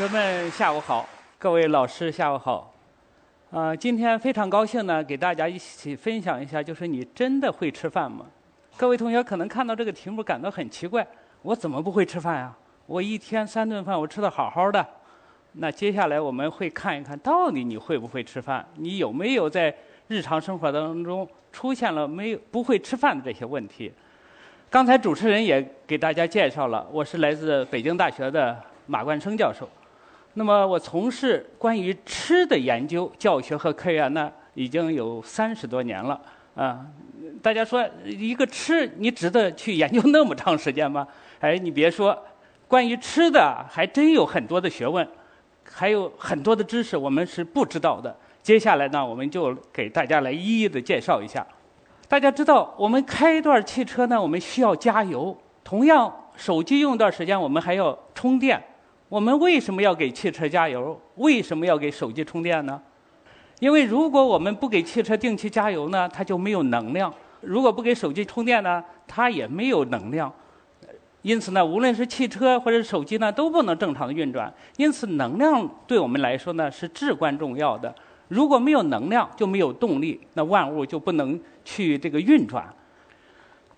同学们下午好，各位老师下午好。呃，今天非常高兴呢，给大家一起分享一下，就是你真的会吃饭吗？各位同学可能看到这个题目感到很奇怪，我怎么不会吃饭呀？我一天三顿饭，我吃的好好的。那接下来我们会看一看到底你会不会吃饭，你有没有在日常生活当中出现了没有不会吃饭的这些问题？刚才主持人也给大家介绍了，我是来自北京大学的马冠生教授。那么我从事关于吃的研究、教学和科研呢，已经有三十多年了。啊，大家说一个吃，你值得去研究那么长时间吗？哎，你别说，关于吃的还真有很多的学问，还有很多的知识我们是不知道的。接下来呢，我们就给大家来一一的介绍一下。大家知道，我们开一段汽车呢，我们需要加油；同样，手机用一段时间，我们还要充电。我们为什么要给汽车加油？为什么要给手机充电呢？因为如果我们不给汽车定期加油呢，它就没有能量；如果不给手机充电呢，它也没有能量。因此呢，无论是汽车或者手机呢，都不能正常的运转。因此，能量对我们来说呢是至关重要的。如果没有能量，就没有动力，那万物就不能去这个运转。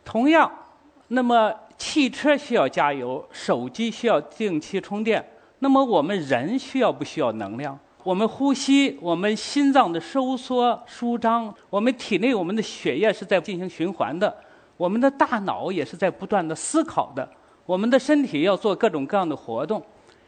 同样，那么汽车需要加油，手机需要定期充电。那么我们人需要不需要能量？我们呼吸，我们心脏的收缩舒张，我们体内我们的血液是在进行循环的，我们的大脑也是在不断的思考的，我们的身体要做各种各样的活动。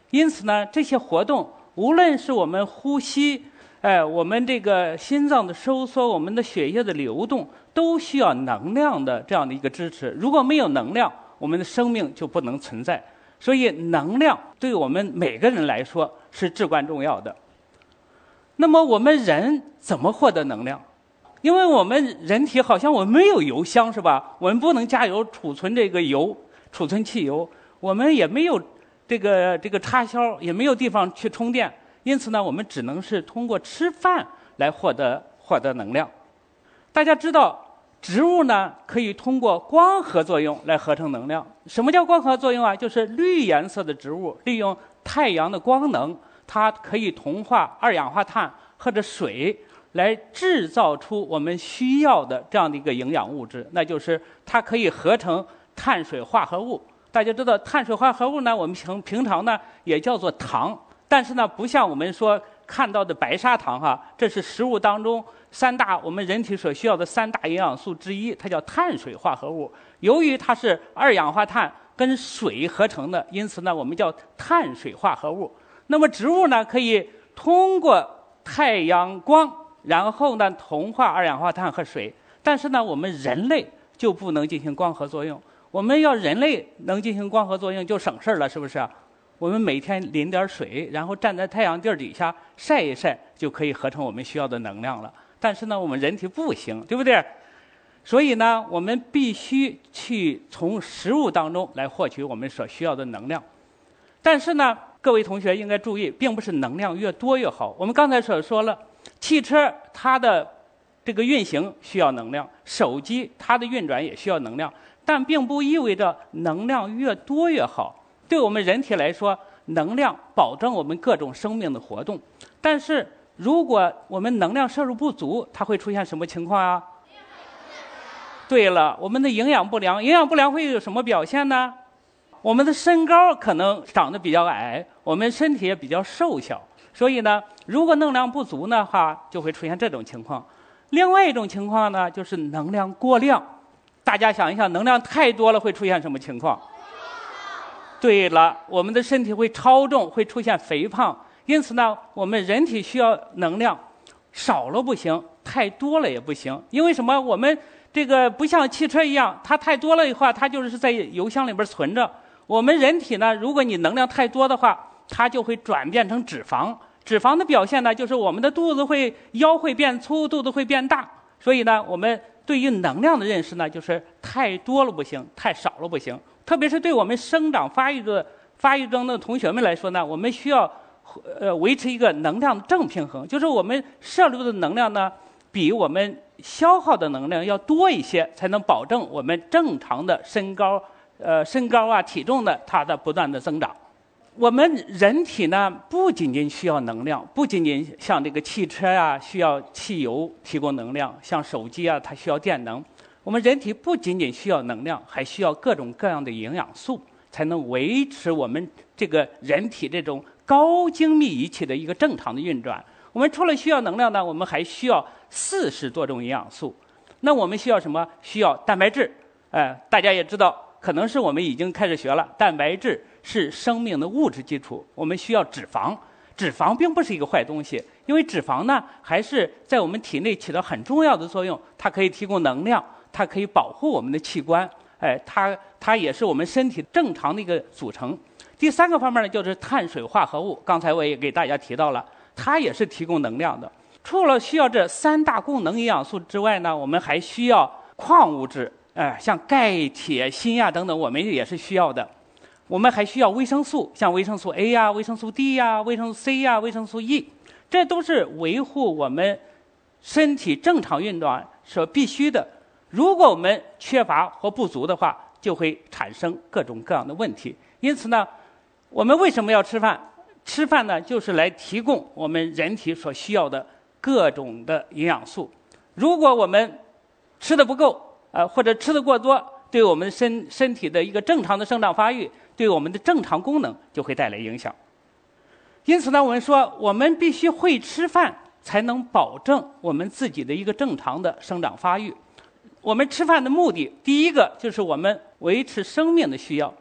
因此呢，这些活动，无论是我们呼吸，哎，我们这个心脏的收缩，我们的血液的流动，都需要能量的这样的一个支持。如果没有能量，我们的生命就不能存在。所以，能量对我们每个人来说是至关重要的。那么，我们人怎么获得能量？因为我们人体好像我们没有油箱，是吧？我们不能加油储存这个油，储存汽油。我们也没有这个这个插销，也没有地方去充电。因此呢，我们只能是通过吃饭来获得获得能量。大家知道，植物呢可以通过光合作用来合成能量。什么叫光合作用啊？就是绿颜色的植物利用太阳的光能，它可以同化二氧化碳或者水，来制造出我们需要的这样的一个营养物质，那就是它可以合成碳水化合物。大家知道，碳水化合物呢，我们平平常呢也叫做糖。但是呢，不像我们说看到的白砂糖哈，这是食物当中三大我们人体所需要的三大营养素之一，它叫碳水化合物。由于它是二氧化碳跟水合成的，因此呢，我们叫碳水化合物。那么植物呢，可以通过太阳光，然后呢同化二氧化碳和水。但是呢，我们人类就不能进行光合作用。我们要人类能进行光合作用，就省事儿了，是不是？我们每天淋点水，然后站在太阳地儿底下晒一晒，就可以合成我们需要的能量了。但是呢，我们人体不行，对不对？所以呢，我们必须去从食物当中来获取我们所需要的能量。但是呢，各位同学应该注意，并不是能量越多越好。我们刚才所说了，汽车它的这个运行需要能量，手机它的运转也需要能量，但并不意味着能量越多越好。对我们人体来说，能量保证我们各种生命的活动。但是，如果我们能量摄入不足，它会出现什么情况啊？对了，我们的营养不良，营养不良会有什么表现呢？我们的身高可能长得比较矮，我们身体也比较瘦小。所以呢，如果能量不足的话，就会出现这种情况。另外一种情况呢，就是能量过量。大家想一想，能量太多了会出现什么情况？对了，我们的身体会超重，会出现肥胖。因此呢，我们人体需要能量，少了不行，太多了也不行。因为什么？我们这个不像汽车一样，它太多了的话，它就是在油箱里边存着。我们人体呢，如果你能量太多的话，它就会转变成脂肪。脂肪的表现呢，就是我们的肚子会腰会变粗，肚子会变大。所以呢，我们对于能量的认识呢，就是太多了不行，太少了不行。特别是对我们生长发育的发育中的同学们来说呢，我们需要呃维持一个能量正平衡，就是我们摄入的能量呢，比我们消耗的能量要多一些，才能保证我们正常的身高呃身高啊体重的它的不断的增长。我们人体呢，不仅仅需要能量，不仅仅像这个汽车啊需要汽油提供能量，像手机啊它需要电能。我们人体不仅仅需要能量，还需要各种各样的营养素，才能维持我们这个人体这种高精密仪器的一个正常的运转。我们除了需要能量呢，我们还需要四十多种营养素。那我们需要什么？需要蛋白质。哎，大家也知道，可能是我们已经开始学了，蛋白质是生命的物质基础。我们需要脂肪，脂肪并不是一个坏东西，因为脂肪呢，还是在我们体内起到很重要的作用。它可以提供能量，它可以保护我们的器官。哎，它它也是我们身体正常的一个组成。第三个方面呢，就是碳水化合物。刚才我也给大家提到了，它也是提供能量的。除了需要这三大功能营养素之外呢，我们还需要矿物质，哎，像钙、铁、锌呀等等，我们也是需要的。我们还需要维生素，像维生素 A 呀、维生素 D 呀、维生素 C 呀、维生素 E，这都是维护我们身体正常运转所必须的。如果我们缺乏或不足的话，就会产生各种各样的问题。因此呢，我们为什么要吃饭？吃饭呢，就是来提供我们人体所需要的。各种的营养素，如果我们吃的不够，呃，或者吃的过多，对我们身身体的一个正常的生长发育，对我们的正常功能就会带来影响。因此呢，我们说，我们必须会吃饭，才能保证我们自己的一个正常的生长发育。我们吃饭的目的，第一个就是我们维持生命的需要。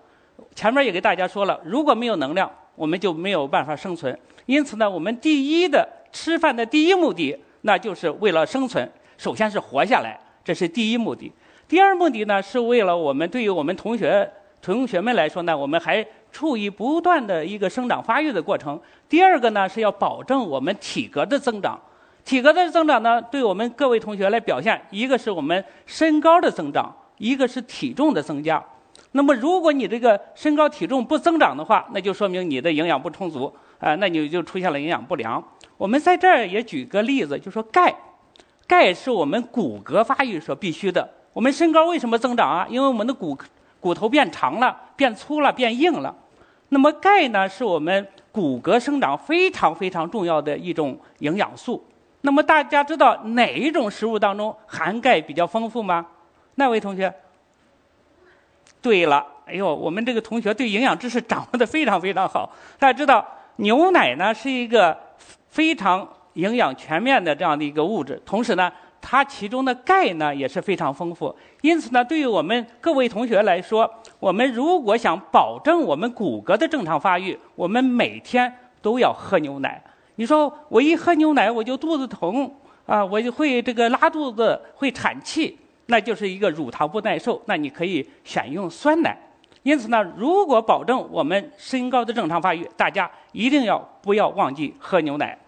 前面也给大家说了，如果没有能量，我们就没有办法生存。因此呢，我们第一的。吃饭的第一目的，那就是为了生存。首先是活下来，这是第一目的。第二目的呢，是为了我们对于我们同学同学们来说呢，我们还处于不断的一个生长发育的过程。第二个呢，是要保证我们体格的增长。体格的增长呢，对我们各位同学来表现，一个是我们身高的增长，一个是体重的增加。那么，如果你这个身高体重不增长的话，那就说明你的营养不充足啊，那你就出现了营养不良。我们在这儿也举个例子，就说钙，钙是我们骨骼发育所必须的。我们身高为什么增长啊？因为我们的骨骨头变长了、变粗了、变硬了。那么钙呢，是我们骨骼生长非常非常重要的一种营养素。那么大家知道哪一种食物当中含钙比较丰富吗？那位同学？对了，哎呦，我们这个同学对营养知识掌握的非常非常好。大家知道牛奶呢是一个。非常营养全面的这样的一个物质，同时呢，它其中的钙呢也是非常丰富。因此呢，对于我们各位同学来说，我们如果想保证我们骨骼的正常发育，我们每天都要喝牛奶。你说我一喝牛奶我就肚子疼啊，我就会这个拉肚子，会产气，那就是一个乳糖不耐受。那你可以选用酸奶。因此呢，如果保证我们身高的正常发育，大家一定要不要忘记喝牛奶。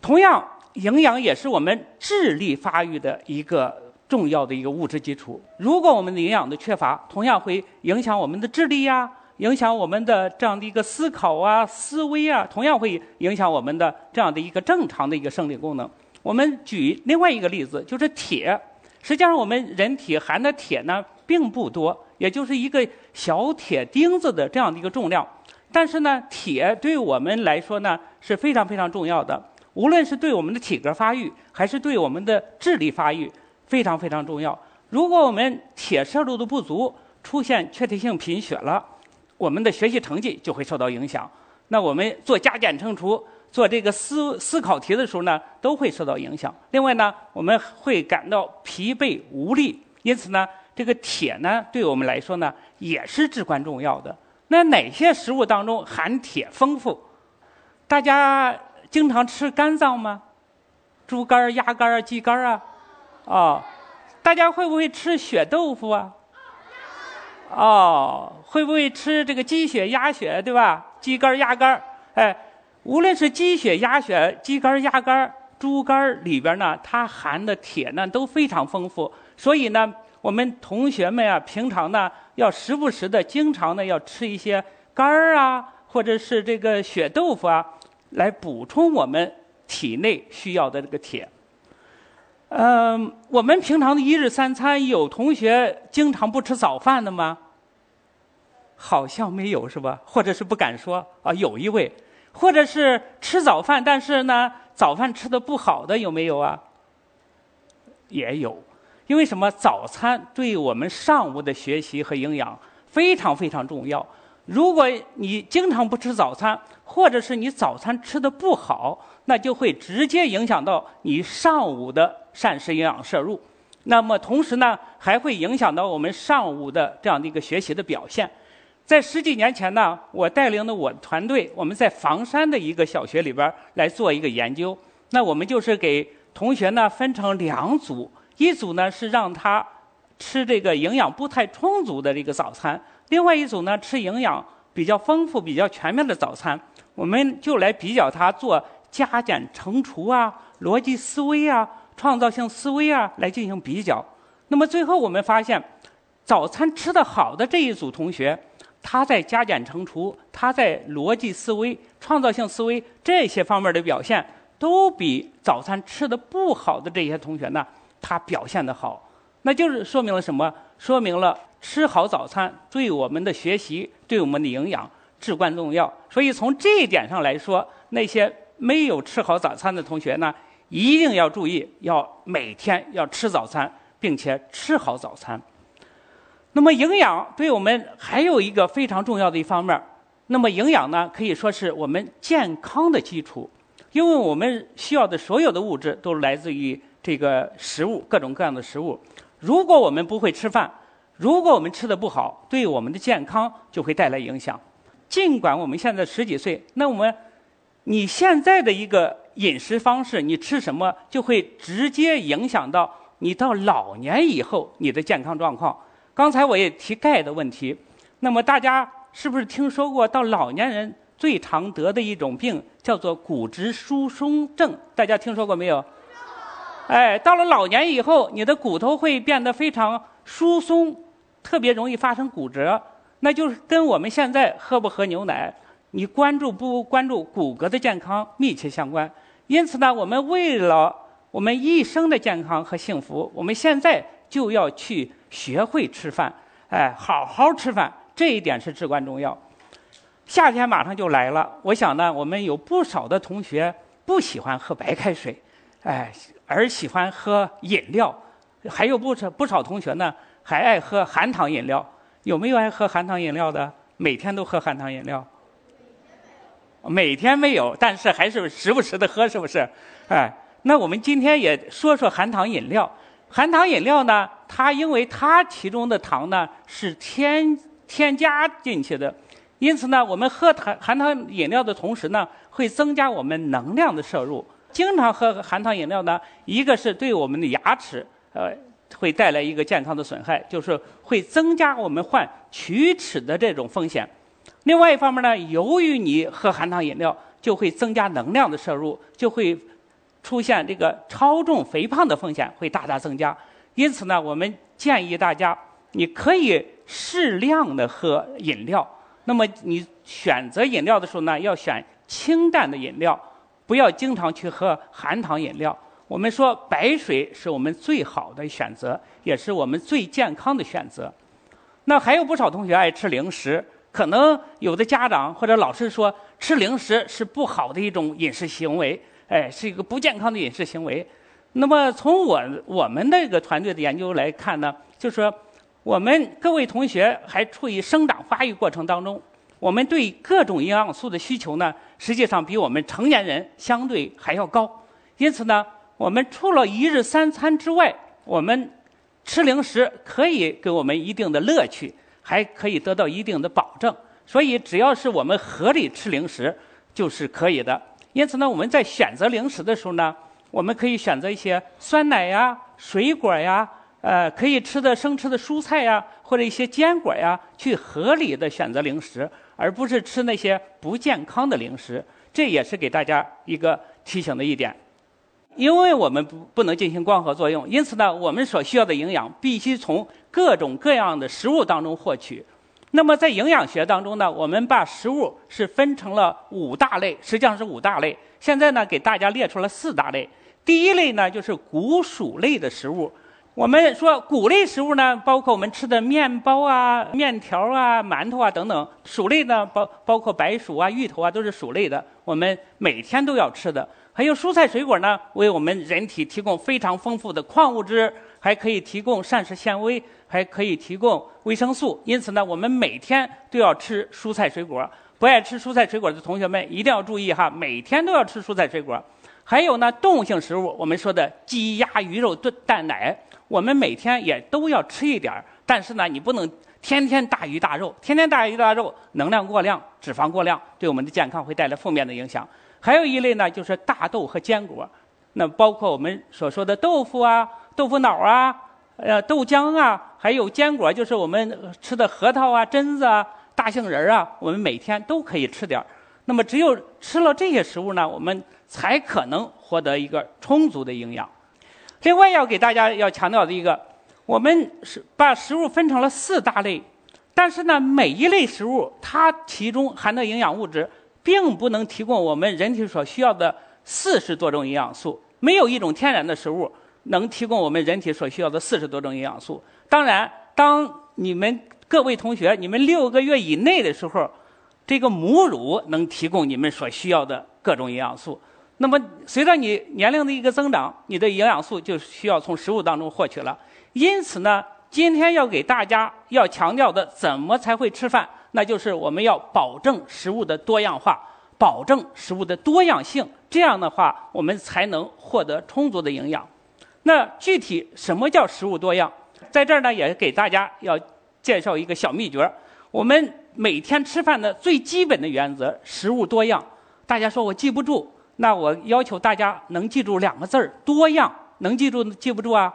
同样，营养也是我们智力发育的一个重要的一个物质基础。如果我们的营养的缺乏，同样会影响我们的智力呀，影响我们的这样的一个思考啊、思维啊，同样会影响我们的这样的一个正常的一个生理功能。我们举另外一个例子，就是铁。实际上，我们人体含的铁呢并不多，也就是一个小铁钉子的这样的一个重量。但是呢，铁对我们来说呢是非常非常重要的。无论是对我们的体格发育，还是对我们的智力发育，非常非常重要。如果我们铁摄入的不足，出现缺铁性贫血了，我们的学习成绩就会受到影响。那我们做加减乘除、做这个思思考题的时候呢，都会受到影响。另外呢，我们会感到疲惫无力。因此呢，这个铁呢，对我们来说呢，也是至关重要的。那哪些食物当中含铁丰富？大家。经常吃肝脏吗？猪肝鸭肝鸡肝啊，哦，大家会不会吃血豆腐啊？哦，会不会吃这个鸡血鸭血对吧？鸡肝鸭肝哎，无论是鸡血鸭血、鸡肝鸭肝猪肝里边呢，它含的铁呢都非常丰富。所以呢，我们同学们啊，平常呢要时不时的、经常的要吃一些肝儿啊，或者是这个血豆腐啊。来补充我们体内需要的这个铁。嗯，我们平常的一日三餐，有同学经常不吃早饭的吗？好像没有是吧？或者是不敢说啊，有一位，或者是吃早饭，但是呢，早饭吃的不好的有没有啊？也有，因为什么？早餐对我们上午的学习和营养非常非常重要。如果你经常不吃早餐，或者是你早餐吃的不好，那就会直接影响到你上午的膳食营养摄入。那么同时呢，还会影响到我们上午的这样的一个学习的表现。在十几年前呢，我带领的我团队，我们在房山的一个小学里边来做一个研究。那我们就是给同学呢分成两组，一组呢是让他吃这个营养不太充足的这个早餐，另外一组呢吃营养比较丰富、比较全面的早餐。我们就来比较他做加减乘除啊、逻辑思维啊、创造性思维啊来进行比较。那么最后我们发现，早餐吃得好的这一组同学，他在加减乘除、他在逻辑思维、创造性思维这些方面的表现。都比早餐吃的不好的这些同学呢，他表现的好，那就是说明了什么？说明了吃好早餐对我们的学习、对我们的营养至关重要。所以从这一点上来说，那些没有吃好早餐的同学呢，一定要注意，要每天要吃早餐，并且吃好早餐。那么营养对我们还有一个非常重要的一方面，那么营养呢，可以说是我们健康的基础。因为我们需要的所有的物质都来自于这个食物，各种各样的食物。如果我们不会吃饭，如果我们吃的不好，对我们的健康就会带来影响。尽管我们现在十几岁，那我们你现在的一个饮食方式，你吃什么，就会直接影响到你到老年以后你的健康状况。刚才我也提钙的问题，那么大家是不是听说过到老年人？最常得的一种病叫做骨质疏松症，大家听说过没有？哎，到了老年以后，你的骨头会变得非常疏松，特别容易发生骨折。那就是跟我们现在喝不喝牛奶，你关注不关注骨骼的健康密切相关。因此呢，我们为了我们一生的健康和幸福，我们现在就要去学会吃饭，哎，好好吃饭，这一点是至关重要。夏天马上就来了，我想呢，我们有不少的同学不喜欢喝白开水，哎，而喜欢喝饮料，还有不少不少同学呢，还爱喝含糖饮料。有没有爱喝含糖饮料的？每天都喝含糖饮料？每天没有，但是还是时不时的喝，是不是？哎，那我们今天也说说含糖饮料。含糖饮料呢，它因为它其中的糖呢是添添加进去的。因此呢，我们喝含含糖饮料的同时呢，会增加我们能量的摄入。经常喝含糖饮料呢，一个是对我们的牙齿呃会带来一个健康的损害，就是会增加我们患龋齿的这种风险。另外一方面呢，由于你喝含糖饮料，就会增加能量的摄入，就会出现这个超重肥胖的风险会大大增加。因此呢，我们建议大家，你可以适量的喝饮料。那么你选择饮料的时候呢，要选清淡的饮料，不要经常去喝含糖饮料。我们说白水是我们最好的选择，也是我们最健康的选择。那还有不少同学爱吃零食，可能有的家长或者老师说吃零食是不好的一种饮食行为，哎，是一个不健康的饮食行为。那么从我我们那个团队的研究来看呢，就是说。我们各位同学还处于生长发育过程当中，我们对各种营养素的需求呢，实际上比我们成年人相对还要高。因此呢，我们除了一日三餐之外，我们吃零食可以给我们一定的乐趣，还可以得到一定的保证。所以，只要是我们合理吃零食，就是可以的。因此呢，我们在选择零食的时候呢，我们可以选择一些酸奶呀、水果呀。呃，可以吃的生吃的蔬菜呀，或者一些坚果呀，去合理的选择零食，而不是吃那些不健康的零食。这也是给大家一个提醒的一点。因为我们不不能进行光合作用，因此呢，我们所需要的营养必须从各种各样的食物当中获取。那么在营养学当中呢，我们把食物是分成了五大类，实际上是五大类。现在呢，给大家列出了四大类。第一类呢，就是谷薯类的食物。我们说谷类食物呢，包括我们吃的面包啊、面条啊、馒头啊等等；薯类呢，包包括白薯啊、芋头啊，都是薯类的，我们每天都要吃的。还有蔬菜水果呢，为我们人体提供非常丰富的矿物质，还可以提供膳食纤维，还可以提供维生素。因此呢，我们每天都要吃蔬菜水果。不爱吃蔬菜水果的同学们一定要注意哈，每天都要吃蔬菜水果。还有呢，动物性食物，我们说的鸡鸭鱼肉炖蛋奶。我们每天也都要吃一点儿，但是呢，你不能天天大鱼大肉，天天大鱼大肉，能量过量，脂肪过量，对我们的健康会带来负面的影响。还有一类呢，就是大豆和坚果，那包括我们所说的豆腐啊、豆腐脑啊、呃豆浆啊，还有坚果，就是我们吃的核桃啊、榛子啊、大杏仁啊，我们每天都可以吃点儿。那么，只有吃了这些食物呢，我们才可能获得一个充足的营养。另外要给大家要强调的一个，我们是把食物分成了四大类，但是呢，每一类食物它其中含的营养物质，并不能提供我们人体所需要的四十多种营养素。没有一种天然的食物能提供我们人体所需要的四十多种营养素。当然，当你们各位同学你们六个月以内的时候，这个母乳能提供你们所需要的各种营养素。那么，随着你年龄的一个增长，你的营养素就需要从食物当中获取了。因此呢，今天要给大家要强调的，怎么才会吃饭？那就是我们要保证食物的多样化，保证食物的多样性。这样的话，我们才能获得充足的营养。那具体什么叫食物多样？在这儿呢，也给大家要介绍一个小秘诀。我们每天吃饭的最基本的原则，食物多样。大家说我记不住。那我要求大家能记住两个字儿“多样”，能记住记不住啊？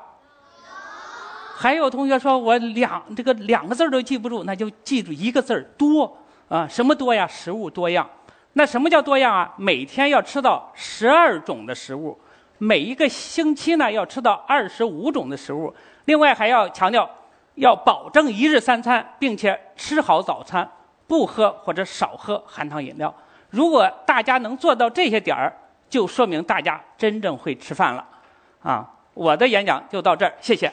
还有同学说我两这个两个字儿都记不住，那就记住一个字儿“多”啊？什么多呀？食物多样。那什么叫多样啊？每天要吃到十二种的食物，每一个星期呢要吃到二十五种的食物。另外还要强调，要保证一日三餐，并且吃好早餐，不喝或者少喝含糖饮料。如果大家能做到这些点儿，就说明大家真正会吃饭了，啊！我的演讲就到这儿，谢谢。